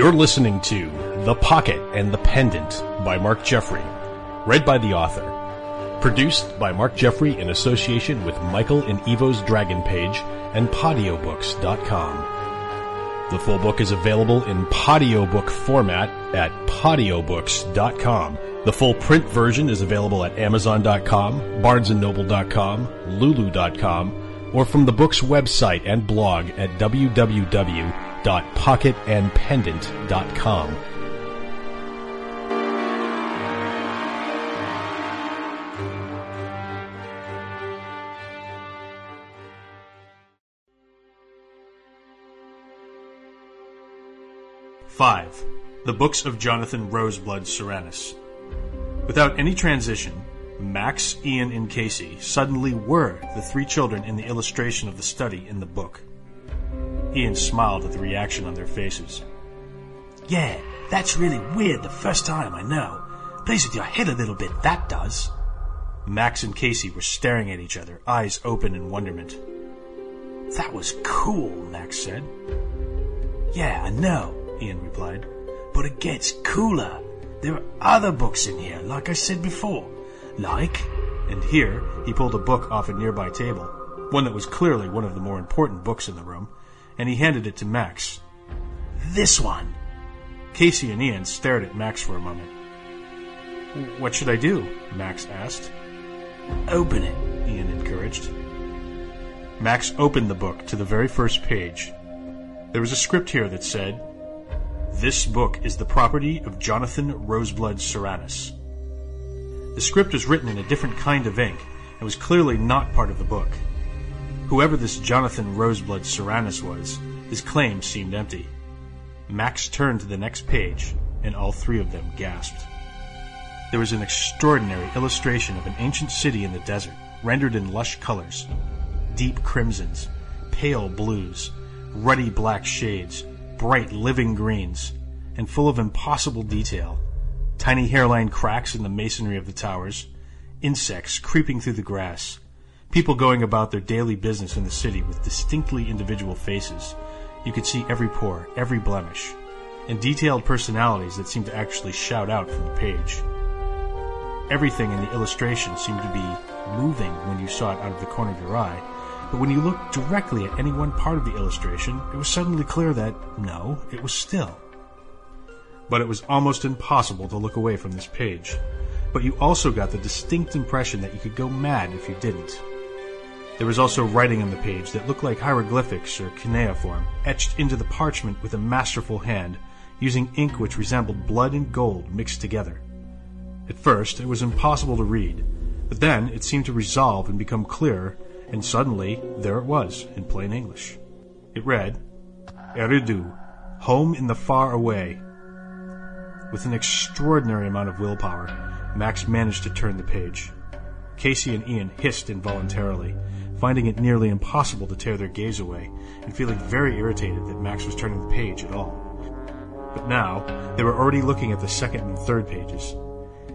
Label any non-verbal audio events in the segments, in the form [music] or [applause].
You're listening to The Pocket and the Pendant by Mark Jeffrey, read by the author. Produced by Mark Jeffrey in association with Michael and Evo's Dragon Page and Podiobooks.com. The full book is available in Podiobook format at Podiobooks.com. The full print version is available at Amazon.com, BarnesandNoble.com, Lulu.com, or from the book's website and blog at www.pocketandpendant.com. Five. The Books of Jonathan Roseblood Cyranus. Without any transition, Max, Ian, and Casey suddenly were the three children in the illustration of the study in the book. Ian smiled at the reaction on their faces. Yeah, that's really weird the first time, I know. Plays with your head a little bit, that does. Max and Casey were staring at each other, eyes open in wonderment. That was cool, Max said. Yeah, I know, Ian replied. But it gets cooler. There are other books in here, like I said before. Like? And here, he pulled a book off a nearby table, one that was clearly one of the more important books in the room, and he handed it to Max. This one. Casey and Ian stared at Max for a moment. What should I do? Max asked. Open it, Ian encouraged. Max opened the book to the very first page. There was a script here that said, This book is the property of Jonathan Roseblood Cyranus. The script was written in a different kind of ink and was clearly not part of the book. Whoever this Jonathan Roseblood Cyranus was, his claim seemed empty. Max turned to the next page, and all three of them gasped. There was an extraordinary illustration of an ancient city in the desert, rendered in lush colors deep crimsons, pale blues, ruddy black shades, bright living greens, and full of impossible detail. Tiny hairline cracks in the masonry of the towers, insects creeping through the grass, people going about their daily business in the city with distinctly individual faces. You could see every pore, every blemish, and detailed personalities that seemed to actually shout out from the page. Everything in the illustration seemed to be moving when you saw it out of the corner of your eye, but when you looked directly at any one part of the illustration, it was suddenly clear that, no, it was still. But it was almost impossible to look away from this page. But you also got the distinct impression that you could go mad if you didn't. There was also writing on the page that looked like hieroglyphics or cuneiform, etched into the parchment with a masterful hand, using ink which resembled blood and gold mixed together. At first, it was impossible to read, but then it seemed to resolve and become clearer and suddenly, there it was, in plain English. It read, Eridu, home in the far away. With an extraordinary amount of willpower, Max managed to turn the page. Casey and Ian hissed involuntarily, finding it nearly impossible to tear their gaze away, and feeling very irritated that Max was turning the page at all. But now, they were already looking at the second and third pages,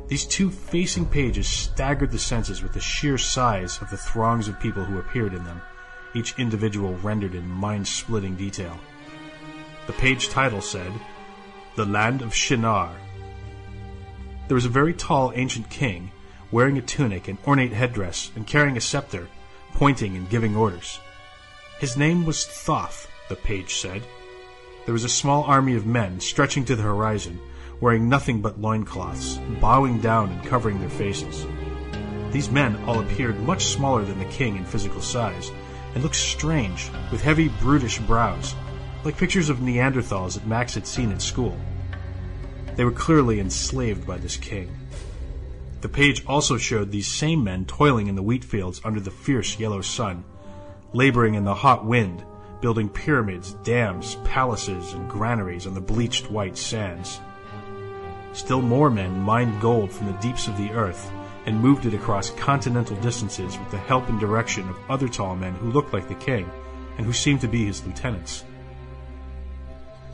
these two facing pages staggered the senses with the sheer size of the throngs of people who appeared in them, each individual rendered in mind splitting detail. The page title said, The Land of Shinar. There was a very tall ancient king, wearing a tunic and ornate headdress and carrying a scepter, pointing and giving orders. His name was Thoth, the page said. There was a small army of men stretching to the horizon wearing nothing but loincloths, bowing down and covering their faces. These men all appeared much smaller than the king in physical size, and looked strange, with heavy, brutish brows, like pictures of Neanderthals that Max had seen at school. They were clearly enslaved by this king. The page also showed these same men toiling in the wheat fields under the fierce yellow sun, laboring in the hot wind, building pyramids, dams, palaces, and granaries on the bleached white sands. Still more men mined gold from the deeps of the earth and moved it across continental distances with the help and direction of other tall men who looked like the king and who seemed to be his lieutenants.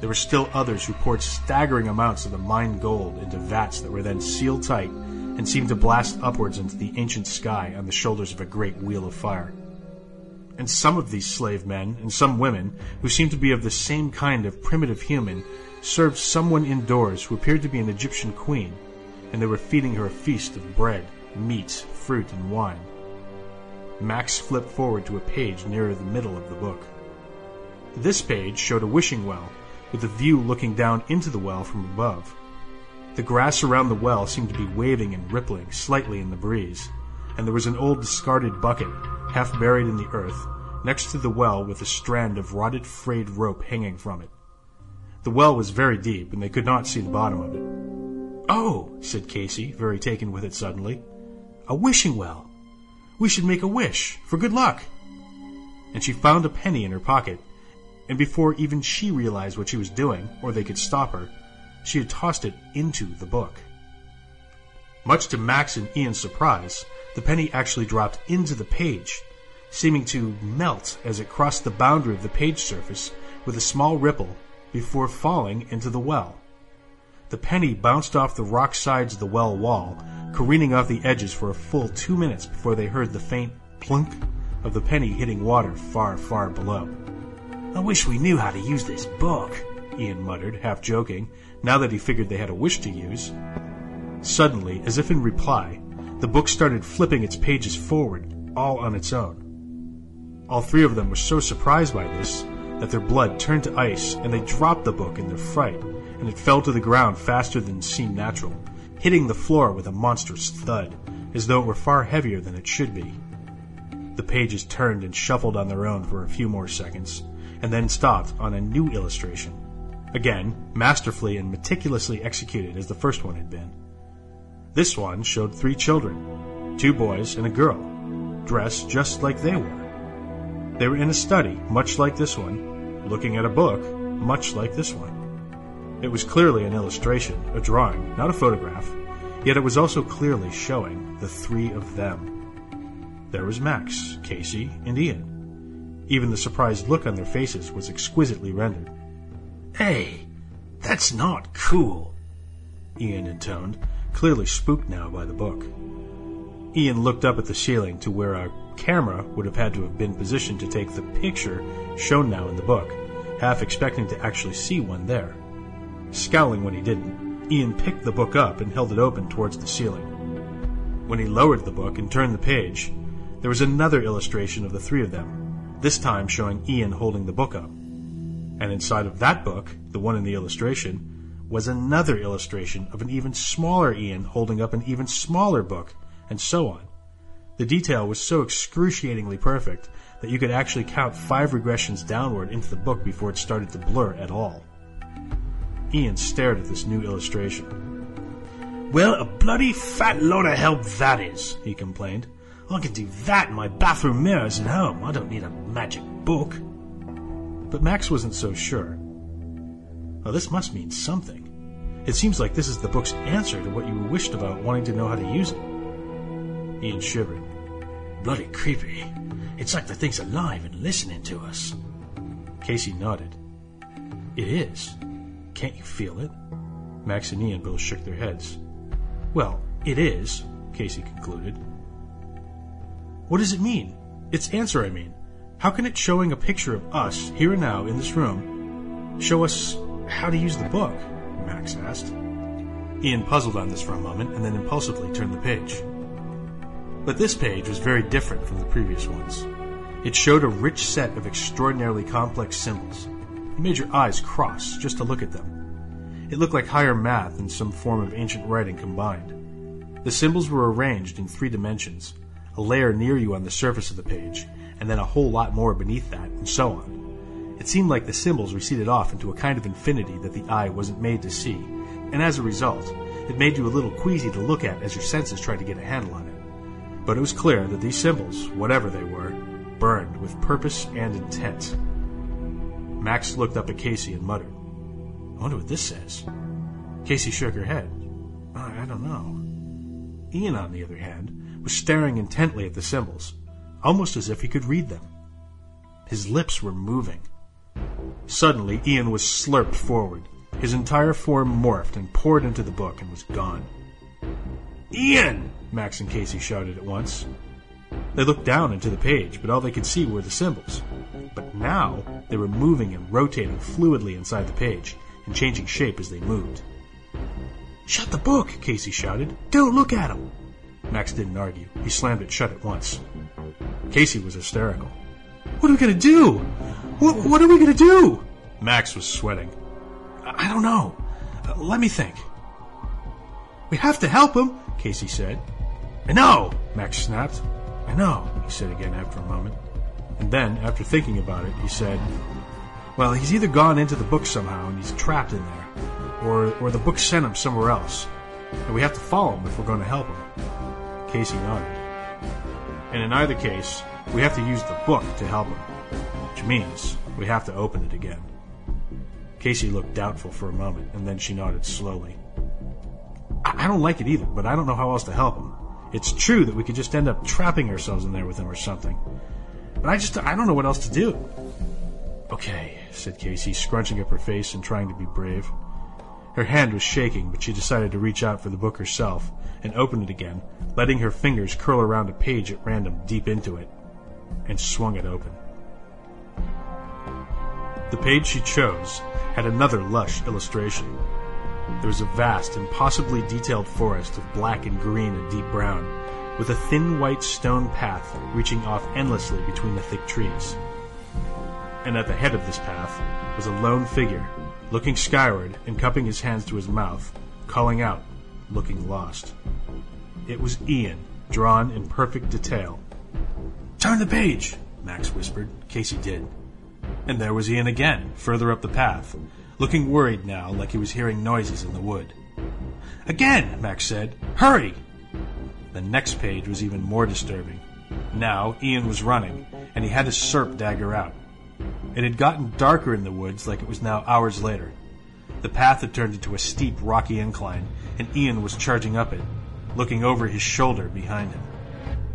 There were still others who poured staggering amounts of the mined gold into vats that were then sealed tight and seemed to blast upwards into the ancient sky on the shoulders of a great wheel of fire. And some of these slave men and some women, who seemed to be of the same kind of primitive human, served someone indoors who appeared to be an Egyptian queen, and they were feeding her a feast of bread, meat, fruit, and wine. Max flipped forward to a page nearer the middle of the book. This page showed a wishing well, with a view looking down into the well from above. The grass around the well seemed to be waving and rippling slightly in the breeze, and there was an old discarded bucket, half buried in the earth, next to the well with a strand of rotted frayed rope hanging from it. The well was very deep, and they could not see the bottom of it. Oh, said Casey, very taken with it suddenly. A wishing well. We should make a wish, for good luck. And she found a penny in her pocket, and before even she realized what she was doing, or they could stop her, she had tossed it into the book. Much to Max and Ian's surprise, the penny actually dropped into the page, seeming to melt as it crossed the boundary of the page surface with a small ripple before falling into the well. The penny bounced off the rock sides of the well wall, careening off the edges for a full two minutes before they heard the faint plunk of the penny hitting water far, far below. I wish we knew how to use this book, Ian muttered, half joking, now that he figured they had a wish to use. Suddenly, as if in reply, the book started flipping its pages forward, all on its own. All three of them were so surprised by this that their blood turned to ice and they dropped the book in their fright, and it fell to the ground faster than seemed natural, hitting the floor with a monstrous thud, as though it were far heavier than it should be. The pages turned and shuffled on their own for a few more seconds, and then stopped on a new illustration. Again, masterfully and meticulously executed as the first one had been. This one showed three children, two boys and a girl, dressed just like they were. They were in a study, much like this one, looking at a book, much like this one. It was clearly an illustration, a drawing, not a photograph, yet it was also clearly showing the three of them. There was Max, Casey, and Ian. Even the surprised look on their faces was exquisitely rendered. Hey, that's not cool, Ian intoned, clearly spooked now by the book. Ian looked up at the ceiling to where a camera would have had to have been positioned to take the picture shown now in the book, half expecting to actually see one there. Scowling when he didn't, Ian picked the book up and held it open towards the ceiling. When he lowered the book and turned the page, there was another illustration of the three of them, this time showing Ian holding the book up. And inside of that book, the one in the illustration, was another illustration of an even smaller Ian holding up an even smaller book, and so on. The detail was so excruciatingly perfect that you could actually count five regressions downward into the book before it started to blur at all. Ian stared at this new illustration. Well, a bloody fat lot of help that is, he complained. I can do that in my bathroom mirrors at home. I don't need a magic book. But Max wasn't so sure. Well, this must mean something. It seems like this is the book's answer to what you wished about wanting to know how to use it. Ian shivered. Bloody creepy. It's like the thing's alive and listening to us. Casey nodded. It is. Can't you feel it? Max and Ian both shook their heads. Well, it is, Casey concluded. What does it mean? Its answer, I mean. How can it showing a picture of us, here and now, in this room, show us how to use the book? Max asked. Ian puzzled on this for a moment and then impulsively turned the page. But this page was very different from the previous ones. It showed a rich set of extraordinarily complex symbols. It made your eyes cross just to look at them. It looked like higher math and some form of ancient writing combined. The symbols were arranged in three dimensions, a layer near you on the surface of the page, and then a whole lot more beneath that, and so on. It seemed like the symbols receded off into a kind of infinity that the eye wasn't made to see, and as a result, it made you a little queasy to look at as your senses tried to get a handle on it. But it was clear that these symbols, whatever they were, burned with purpose and intent. Max looked up at Casey and muttered, I wonder what this says. Casey shook her head. I, don't know. Ian, on the other hand, was staring intently at the symbols, almost as if he could read them. His lips were moving. Suddenly, Ian was slurped forward. His entire form morphed and poured into the book and was gone. Ian! Max and Casey shouted at once. They looked down into the page, but all they could see were the symbols. But now they were moving and rotating fluidly inside the page, and changing shape as they moved. Shut the book, Casey shouted. Don't look at him. Max didn't argue. He slammed it shut at once. Casey was hysterical. What are we going to do? What, what are we going to do? Max was sweating. I, don't know. Uh, let me think. We have to help him, Casey said. I know, Max snapped. I know, he said again after a moment. And then, after thinking about it, he said, Well, he's either gone into the book somehow and he's trapped in there, or, or the book sent him somewhere else, and we have to follow him if we're going to help him. Casey nodded. And in either case, we have to use the book to help him, which means we have to open it again. Casey looked doubtful for a moment, and then she nodded slowly. I, I don't like it either, but I don't know how else to help him. It's true that we could just end up trapping ourselves in there with him or something. But I just, I don't know what else to do. Okay, said Casey, scrunching up her face and trying to be brave. Her hand was shaking, but she decided to reach out for the book herself and open it again, letting her fingers curl around a page at random deep into it, and swung it open. The page she chose had another lush illustration. There was a vast, impossibly detailed forest of black and green and deep brown, with a thin white stone path reaching off endlessly between the thick trees. And at the head of this path was a lone figure, looking skyward and cupping his hands to his mouth, calling out, looking lost. It was Ian, drawn in perfect detail. Turn the page, Max whispered. Casey did. And there was Ian again, further up the path, looking worried now, like he was hearing noises in the wood. Again, Max said. Hurry! The next page was even more disturbing. Now, Ian was running, and he had his serp dagger out. It had gotten darker in the woods, like it was now hours later. The path had turned into a steep, rocky incline, and Ian was charging up it, looking over his shoulder behind him.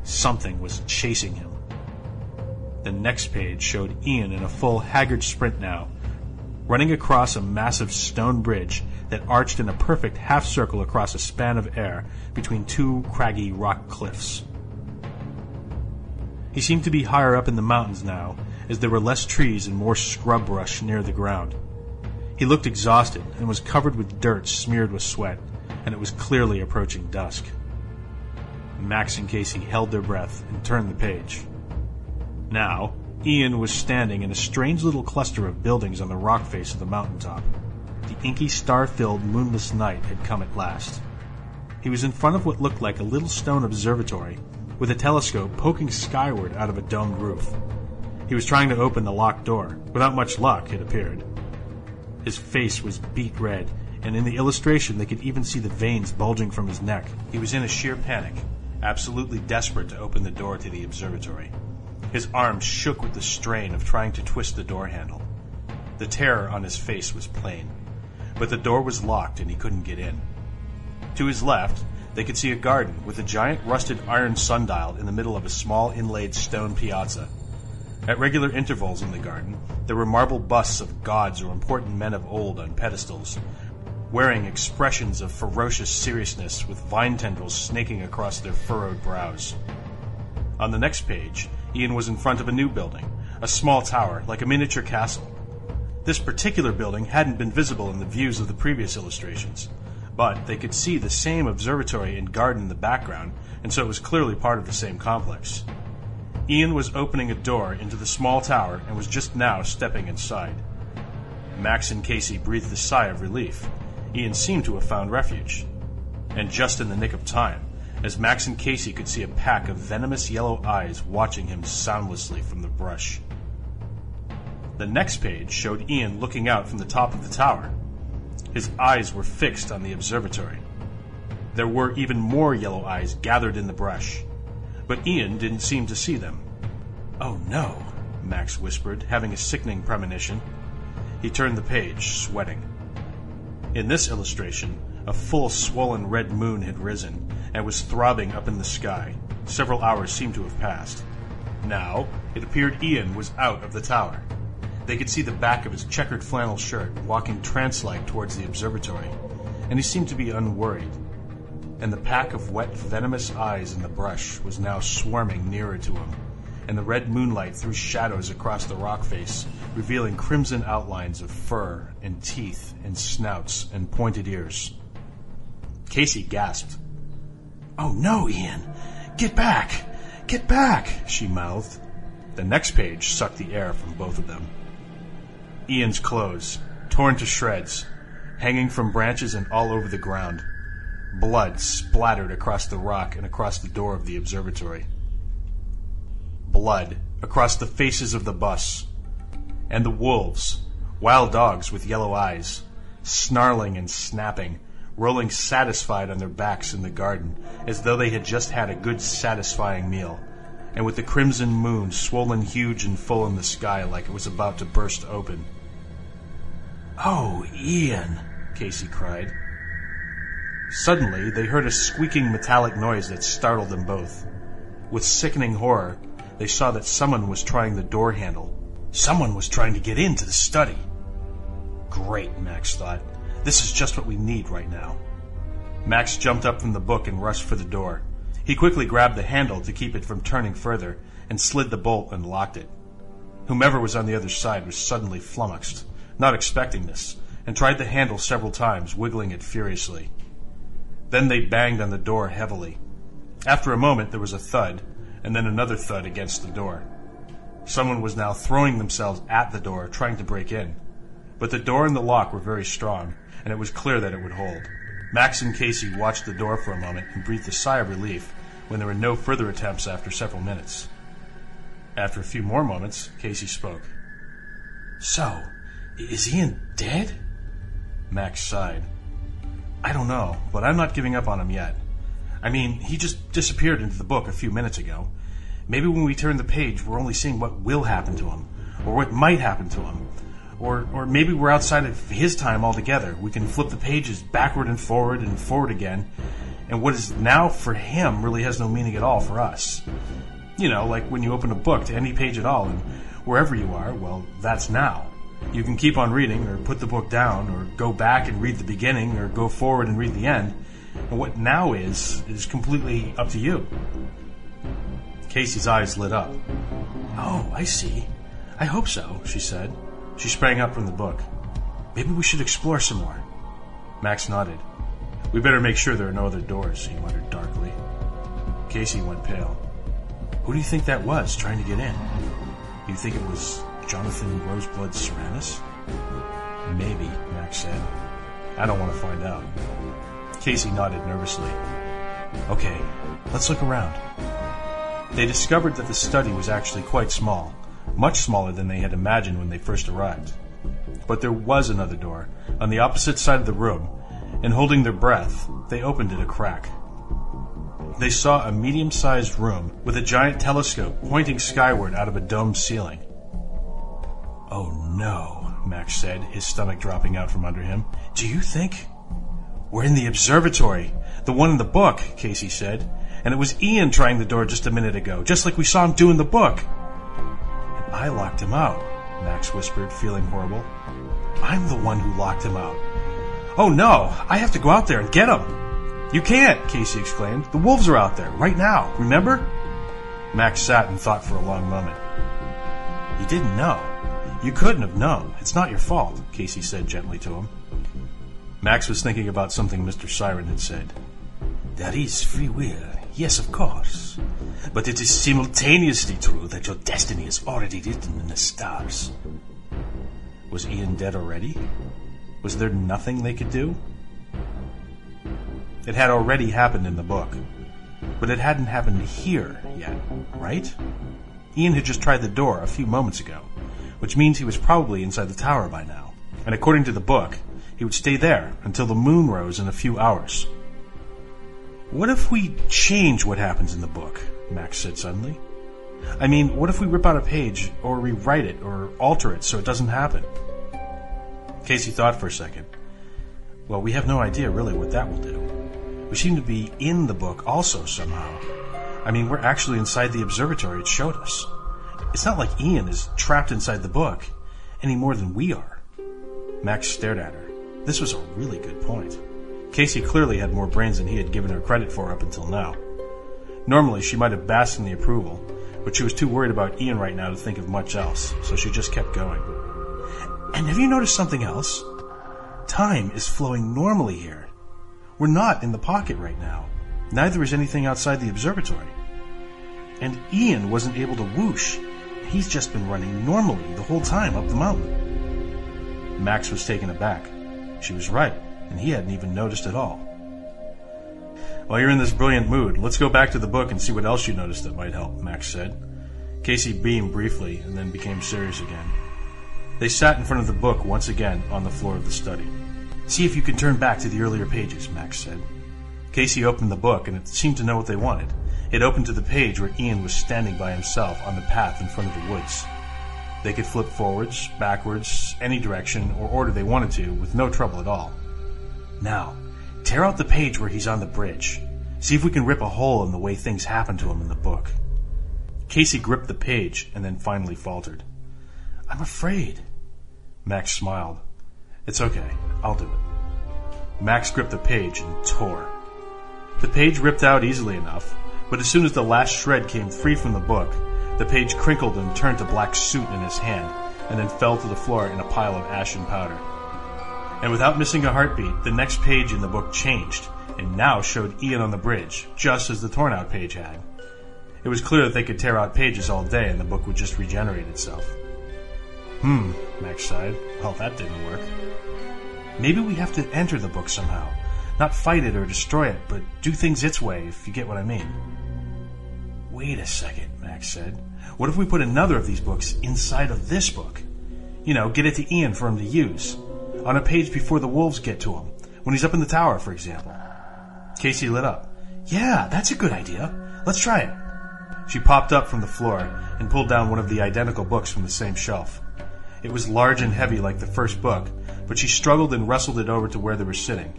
Something was chasing him. The next page showed Ian in a full haggard sprint now, running across a massive stone bridge that arched in a perfect half circle across a span of air between two craggy rock cliffs. He seemed to be higher up in the mountains now, as there were less trees and more scrub brush near the ground. He looked exhausted and was covered with dirt smeared with sweat, and it was clearly approaching dusk. Max and Casey held their breath and turned the page. Now, Ian was standing in a strange little cluster of buildings on the rock face of the mountaintop. The inky, star filled, moonless night had come at last. He was in front of what looked like a little stone observatory, with a telescope poking skyward out of a domed roof. He was trying to open the locked door. Without much luck, it appeared. His face was beet red, and in the illustration they could even see the veins bulging from his neck. He was in a sheer panic, absolutely desperate to open the door to the observatory. His arms shook with the strain of trying to twist the door handle. The terror on his face was plain, but the door was locked and he couldn't get in. To his left, they could see a garden with a giant rusted iron sundial in the middle of a small inlaid stone piazza. At regular intervals in the garden, there were marble busts of gods or important men of old on pedestals, wearing expressions of ferocious seriousness with vine tendrils snaking across their furrowed brows. On the next page, Ian was in front of a new building, a small tower, like a miniature castle. This particular building hadn't been visible in the views of the previous illustrations, but they could see the same observatory and garden in the background, and so it was clearly part of the same complex. Ian was opening a door into the small tower and was just now stepping inside. Max and Casey breathed a sigh of relief. Ian seemed to have found refuge. And just in the nick of time, as Max and Casey could see a pack of venomous yellow eyes watching him soundlessly from the brush. The next page showed Ian looking out from the top of the tower. His eyes were fixed on the observatory. There were even more yellow eyes gathered in the brush, but Ian didn't seem to see them. Oh no, Max whispered, having a sickening premonition. He turned the page, sweating. In this illustration, a full swollen red moon had risen and was throbbing up in the sky. Several hours seemed to have passed. Now, it appeared Ian was out of the tower. They could see the back of his checkered flannel shirt walking trance like towards the observatory, and he seemed to be unworried. And the pack of wet, venomous eyes in the brush was now swarming nearer to him, and the red moonlight threw shadows across the rock face, revealing crimson outlines of fur and teeth and snouts and pointed ears. Casey gasped. Oh no, Ian! Get back! Get back! she mouthed. The next page sucked the air from both of them. Ian's clothes, torn to shreds, hanging from branches and all over the ground. Blood splattered across the rock and across the door of the observatory. Blood across the faces of the bus. And the wolves, wild dogs with yellow eyes, snarling and snapping, rolling satisfied on their backs in the garden, as though they had just had a good satisfying meal, and with the crimson moon swollen huge and full in the sky like it was about to burst open. Oh, Ian, Casey cried. Suddenly, they heard a squeaking metallic noise that startled them both. With sickening horror, they saw that someone was trying the door handle. Someone was trying to get into the study. Great, Max thought. This is just what we need right now. Max jumped up from the book and rushed for the door. He quickly grabbed the handle to keep it from turning further and slid the bolt and locked it. Whomever was on the other side was suddenly flummoxed, not expecting this, and tried the handle several times, wiggling it furiously. Then they banged on the door heavily. After a moment, there was a thud, and then another thud against the door. Someone was now throwing themselves at the door, trying to break in. But the door and the lock were very strong, and it was clear that it would hold. Max and Casey watched the door for a moment and breathed a sigh of relief when there were no further attempts after several minutes. After a few more moments, Casey spoke. So, is Ian dead? Max sighed. I don't know, but I'm not giving up on him yet. I mean, he just disappeared into the book a few minutes ago. Maybe when we turn the page, we're only seeing what will happen to him, or what might happen to him. Or, or maybe we're outside of his time altogether. We can flip the pages backward and forward and forward again, and what is now for him really has no meaning at all for us. You know, like when you open a book to any page at all, and wherever you are, well, that's now. You can keep on reading, or put the book down, or go back and read the beginning, or go forward and read the end. And what now is, is completely up to you. Casey's eyes lit up. Oh, I see. I hope so, she said. She sprang up from the book. Maybe we should explore some more. Max nodded. We better make sure there are no other doors, he muttered darkly. Casey went pale. Who do you think that was trying to get in? You think it was Jonathan Roseblood Cyranus? Maybe, Max said. I don't want to find out. Casey nodded nervously. Okay, let's look around. They discovered that the study was actually quite small, much smaller than they had imagined when they first arrived. But there was another door, on the opposite side of the room, and holding their breath, they opened it a crack. They saw a medium sized room with a giant telescope pointing skyward out of a domed ceiling. Oh no, Max said, his stomach dropping out from under him. Do you think? We're in the observatory. The one in the book, Casey said. And it was Ian trying the door just a minute ago, just like we saw him do in the book. And I locked him out, Max whispered, feeling horrible. I'm the one who locked him out. Oh no, I have to go out there and get him. You can't, Casey exclaimed. The wolves are out there, right now, remember? Max sat and thought for a long moment. You didn't know. You couldn't have known. It's not your fault, Casey said gently to him. Max was thinking about something Mr. Siren had said. There is free will, yes, of course. But it is simultaneously true that your destiny is already written in the stars. Was Ian dead already? Was there nothing they could do? It had already happened in the book, but it hadn't happened here yet, right? Ian had just tried the door a few moments ago, which means he was probably inside the tower by now. And according to the book, he would stay there until the moon rose in a few hours. What if we change what happens in the book? Max said suddenly. I mean, what if we rip out a page, or rewrite it, or alter it so it doesn't happen? Casey thought for a second. Well, we have no idea really what that will do. We seem to be in the book also somehow. I mean, we're actually inside the observatory it showed us. It's not like Ian is trapped inside the book any more than we are. Max stared at her. This was a really good point. Casey clearly had more brains than he had given her credit for up until now. Normally, she might have basked in the approval, but she was too worried about Ian right now to think of much else, so she just kept going. And have you noticed something else? Time is flowing normally here. We're not in the pocket right now. Neither is anything outside the observatory. And Ian wasn't able to whoosh. He's just been running normally the whole time up the mountain. Max was taken aback. She was right, and he hadn't even noticed at all. While you're in this brilliant mood, let's go back to the book and see what else you noticed that might help, Max said. Casey beamed briefly and then became serious again. They sat in front of the book once again on the floor of the study. See if you can turn back to the earlier pages, Max said. Casey opened the book and it seemed to know what they wanted. It opened to the page where Ian was standing by himself on the path in front of the woods. They could flip forwards, backwards, any direction or order they wanted to with no trouble at all. Now, tear out the page where he's on the bridge. See if we can rip a hole in the way things happen to him in the book. Casey gripped the page and then finally faltered. I'm afraid. Max smiled. It's okay. I'll do it. Max gripped the page and tore. The page ripped out easily enough, but as soon as the last shred came free from the book, the page crinkled and turned to black soot in his hand, and then fell to the floor in a pile of ashen powder. And without missing a heartbeat, the next page in the book changed, and now showed Ian on the bridge, just as the torn out page had. It was clear that they could tear out pages all day and the book would just regenerate itself. Hmm, Max sighed. Well, that didn't work. Maybe we have to enter the book somehow. Not fight it or destroy it, but do things its way, if you get what I mean. Wait a second, Max said. What if we put another of these books inside of this book? You know, get it to Ian for him to use. On a page before the wolves get to him. When he's up in the tower, for example. Casey lit up. Yeah, that's a good idea. Let's try it. She popped up from the floor and pulled down one of the identical books from the same shelf. It was large and heavy like the first book, but she struggled and wrestled it over to where they were sitting.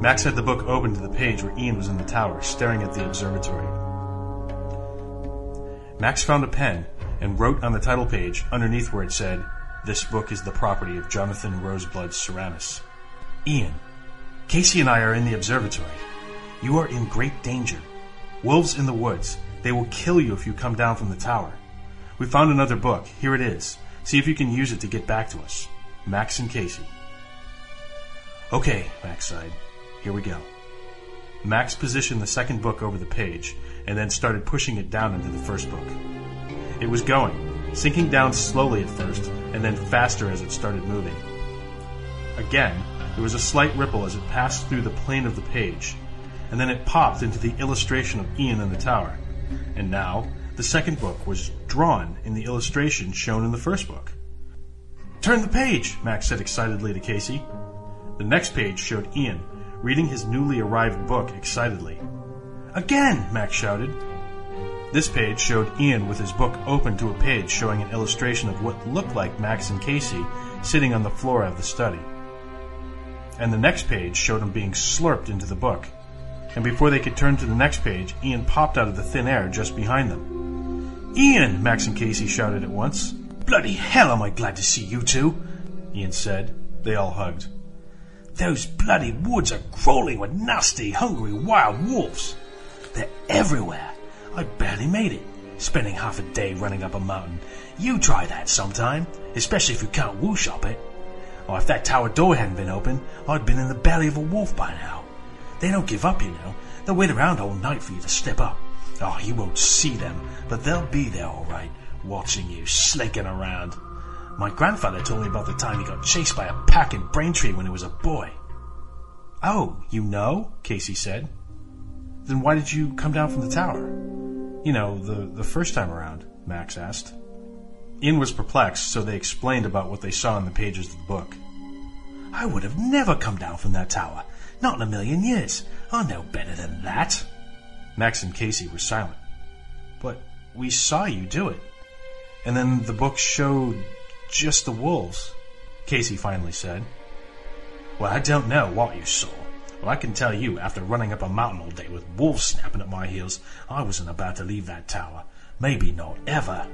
Max had the book open to the page where Ian was in the tower, staring at the observatory. Max found a pen and wrote on the title page, underneath where it said, This book is the property of Jonathan Roseblood Cyranus. Ian, Casey and I are in the observatory. You are in great danger. Wolves in the woods. They will kill you if you come down from the tower. We found another book. Here it is. See if you can use it to get back to us. Max and Casey. Okay, Max sighed. Here we go. Max positioned the second book over the page and then started pushing it down into the first book. It was going, sinking down slowly at first and then faster as it started moving. Again, there was a slight ripple as it passed through the plane of the page, and then it popped into the illustration of Ian in the tower. And now, the second book was drawn in the illustration shown in the first book. Turn the page, Max said excitedly to Casey. The next page showed Ian reading his newly arrived book excitedly. Again, Max shouted. This page showed Ian with his book open to a page showing an illustration of what looked like Max and Casey sitting on the floor of the study. And the next page showed him being slurped into the book. And before they could turn to the next page, Ian popped out of the thin air just behind them. Ian! Max and Casey shouted at once. Bloody hell, am I glad to see you two, Ian said. They all hugged. Those bloody woods are crawling with nasty, hungry wild wolves. They're everywhere. I barely made it, spending half a day running up a mountain. You try that sometime, especially if you can't whoosh up it. Or if that tower door hadn't been open, I'd been in the belly of a wolf by now. They don't give up, you know. They'll wait around all night for you to step up. Oh, you won't see them, but they'll be there all right, watching you slinking around. My grandfather told me about the time he got chased by a pack in Braintree when he was a boy. Oh, you know? Casey said. Then why did you come down from the tower? You know, the, the first time around, Max asked. Ian was perplexed, so they explained about what they saw in the pages of the book. I would have never come down from that tower. Not in a million years. I know better than that. Max and Casey were silent. But we saw you do it. And then the book showed just the wolves, Casey finally said. Well, I don't know what you saw. But I can tell you, after running up a mountain all day with wolves snapping at my heels, I wasn't about to leave that tower. Maybe not ever.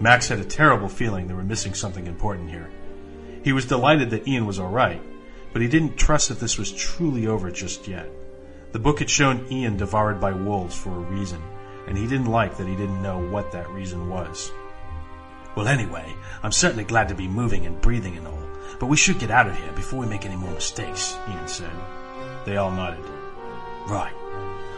Max had a terrible feeling they were missing something important here. He was delighted that Ian was all right, but he didn't trust that this was truly over just yet. The book had shown Ian devoured by wolves for a reason, and he didn't like that he didn't know what that reason was. Well, anyway, I'm certainly glad to be moving and breathing and all, but we should get out of here before we make any more mistakes, Ian said. They all nodded. Right.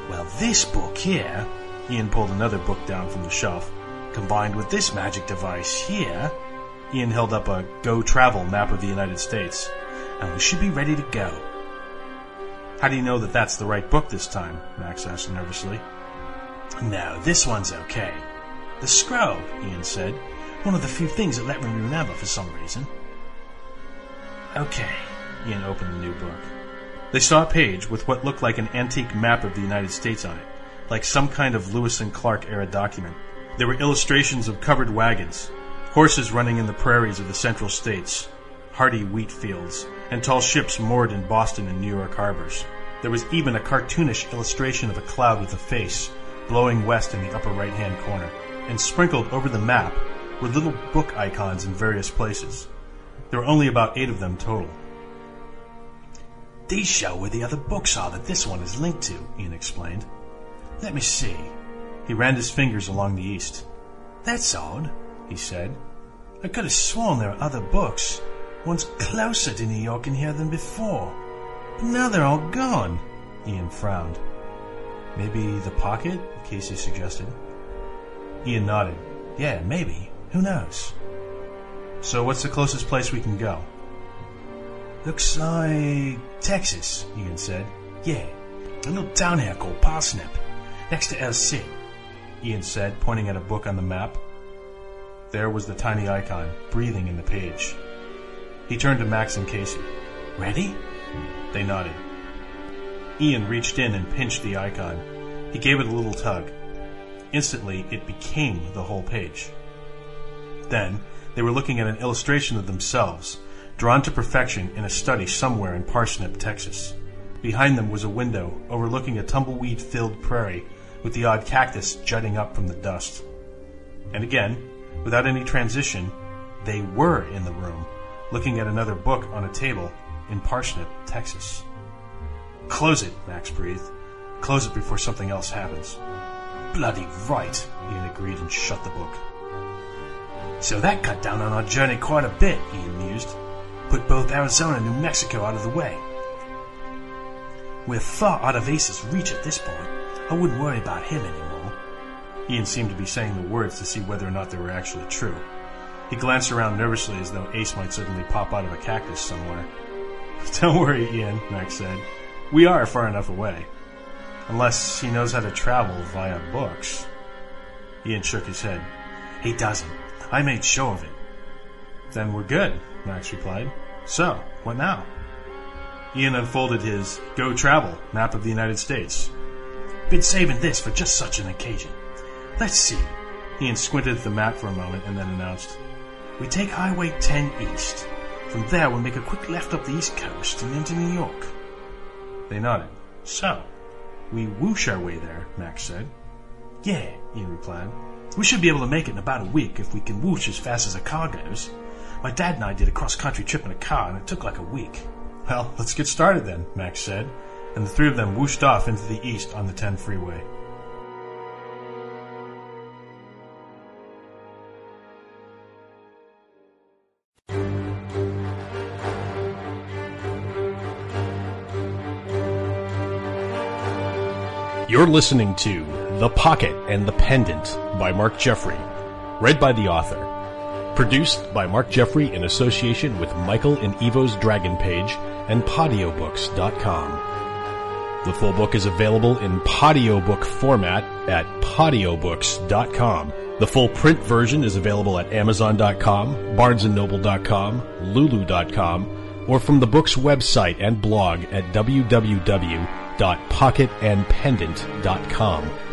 Well, this book here, Ian pulled another book down from the shelf. Combined with this magic device here, Ian held up a Go Travel map of the United States. And we should be ready to go. How do you know that that's the right book this time? Max asked nervously. No, this one's okay. The scroll, Ian said. One of the few things that let me remember for some reason. Okay. Ian opened the new book. They saw a page with what looked like an antique map of the United States on it, like some kind of Lewis and Clark era document. There were illustrations of covered wagons, horses running in the prairies of the central states, hardy wheat fields, and tall ships moored in Boston and New York harbors. There was even a cartoonish illustration of a cloud with a face, blowing west in the upper right hand corner, and sprinkled over the map were little book icons in various places. There were only about eight of them total. These show where the other books are that this one is linked to, Ian explained. Let me see. He ran his fingers along the east. That's odd, he said. I could have sworn there are other books, ones closer to New York in here than before. But now they're all gone. Ian frowned. Maybe the pocket? Casey suggested. Ian nodded. Yeah, maybe. Who knows? So what's the closest place we can go? Looks like Texas, Ian said. Yeah, a little town here called Parsnip, next to El. Ian said, pointing at a book on the map. There was the tiny icon, breathing in the page. He turned to Max and Casey. Ready? They nodded. Ian reached in and pinched the icon. He gave it a little tug. Instantly, it became the whole page. Then, they were looking at an illustration of themselves, drawn to perfection in a study somewhere in Parsnip, Texas. Behind them was a window overlooking a tumbleweed filled prairie with the odd cactus jutting up from the dust. And again, without any transition, they were in the room, looking at another book on a table in Parsnip, Texas. Close it, Max breathed. Close it before something else happens. Bloody right, Ian agreed and shut the book. So that cut down on our journey quite a bit, Ian mused. Put both Arizona and New Mexico out of the way. We're far out of Ace's reach at this point. I wouldn't worry about him anymore. Ian seemed to be saying the words to see whether or not they were actually true. He glanced around nervously as though Ace might suddenly pop out of a cactus somewhere. [laughs] Don't worry, Ian, Max said. We are far enough away. Unless he knows how to travel via books. Ian shook his head. He doesn't. I made sure of it. Then we're good, Max replied. So, what now? Ian unfolded his Go Travel map of the United States. Been saving this for just such an occasion. Let's see. Ian squinted at the map for a moment and then announced. We take Highway 10 east. From there, we'll make a quick left up the east coast and into New York. They nodded. So, we whoosh our way there, Max said. Yeah, Ian replied. We should be able to make it in about a week if we can whoosh as fast as a car goes. My dad and I did a cross-country trip in a car and it took like a week. Well, [laughs] let's get started then, Max said, and the three of them whooshed off into the east on the 10 freeway. You're listening to The Pocket and the Pendant by Mark Jeffrey, read by the author. Produced by Mark Jeffrey in association with Michael and Evo's Dragon Page and Podiobooks.com. The full book is available in Podiobook format at Podiobooks.com. The full print version is available at Amazon.com, BarnesandNoble.com, Lulu.com, or from the book's website and blog at www www.pocketandpendant.com.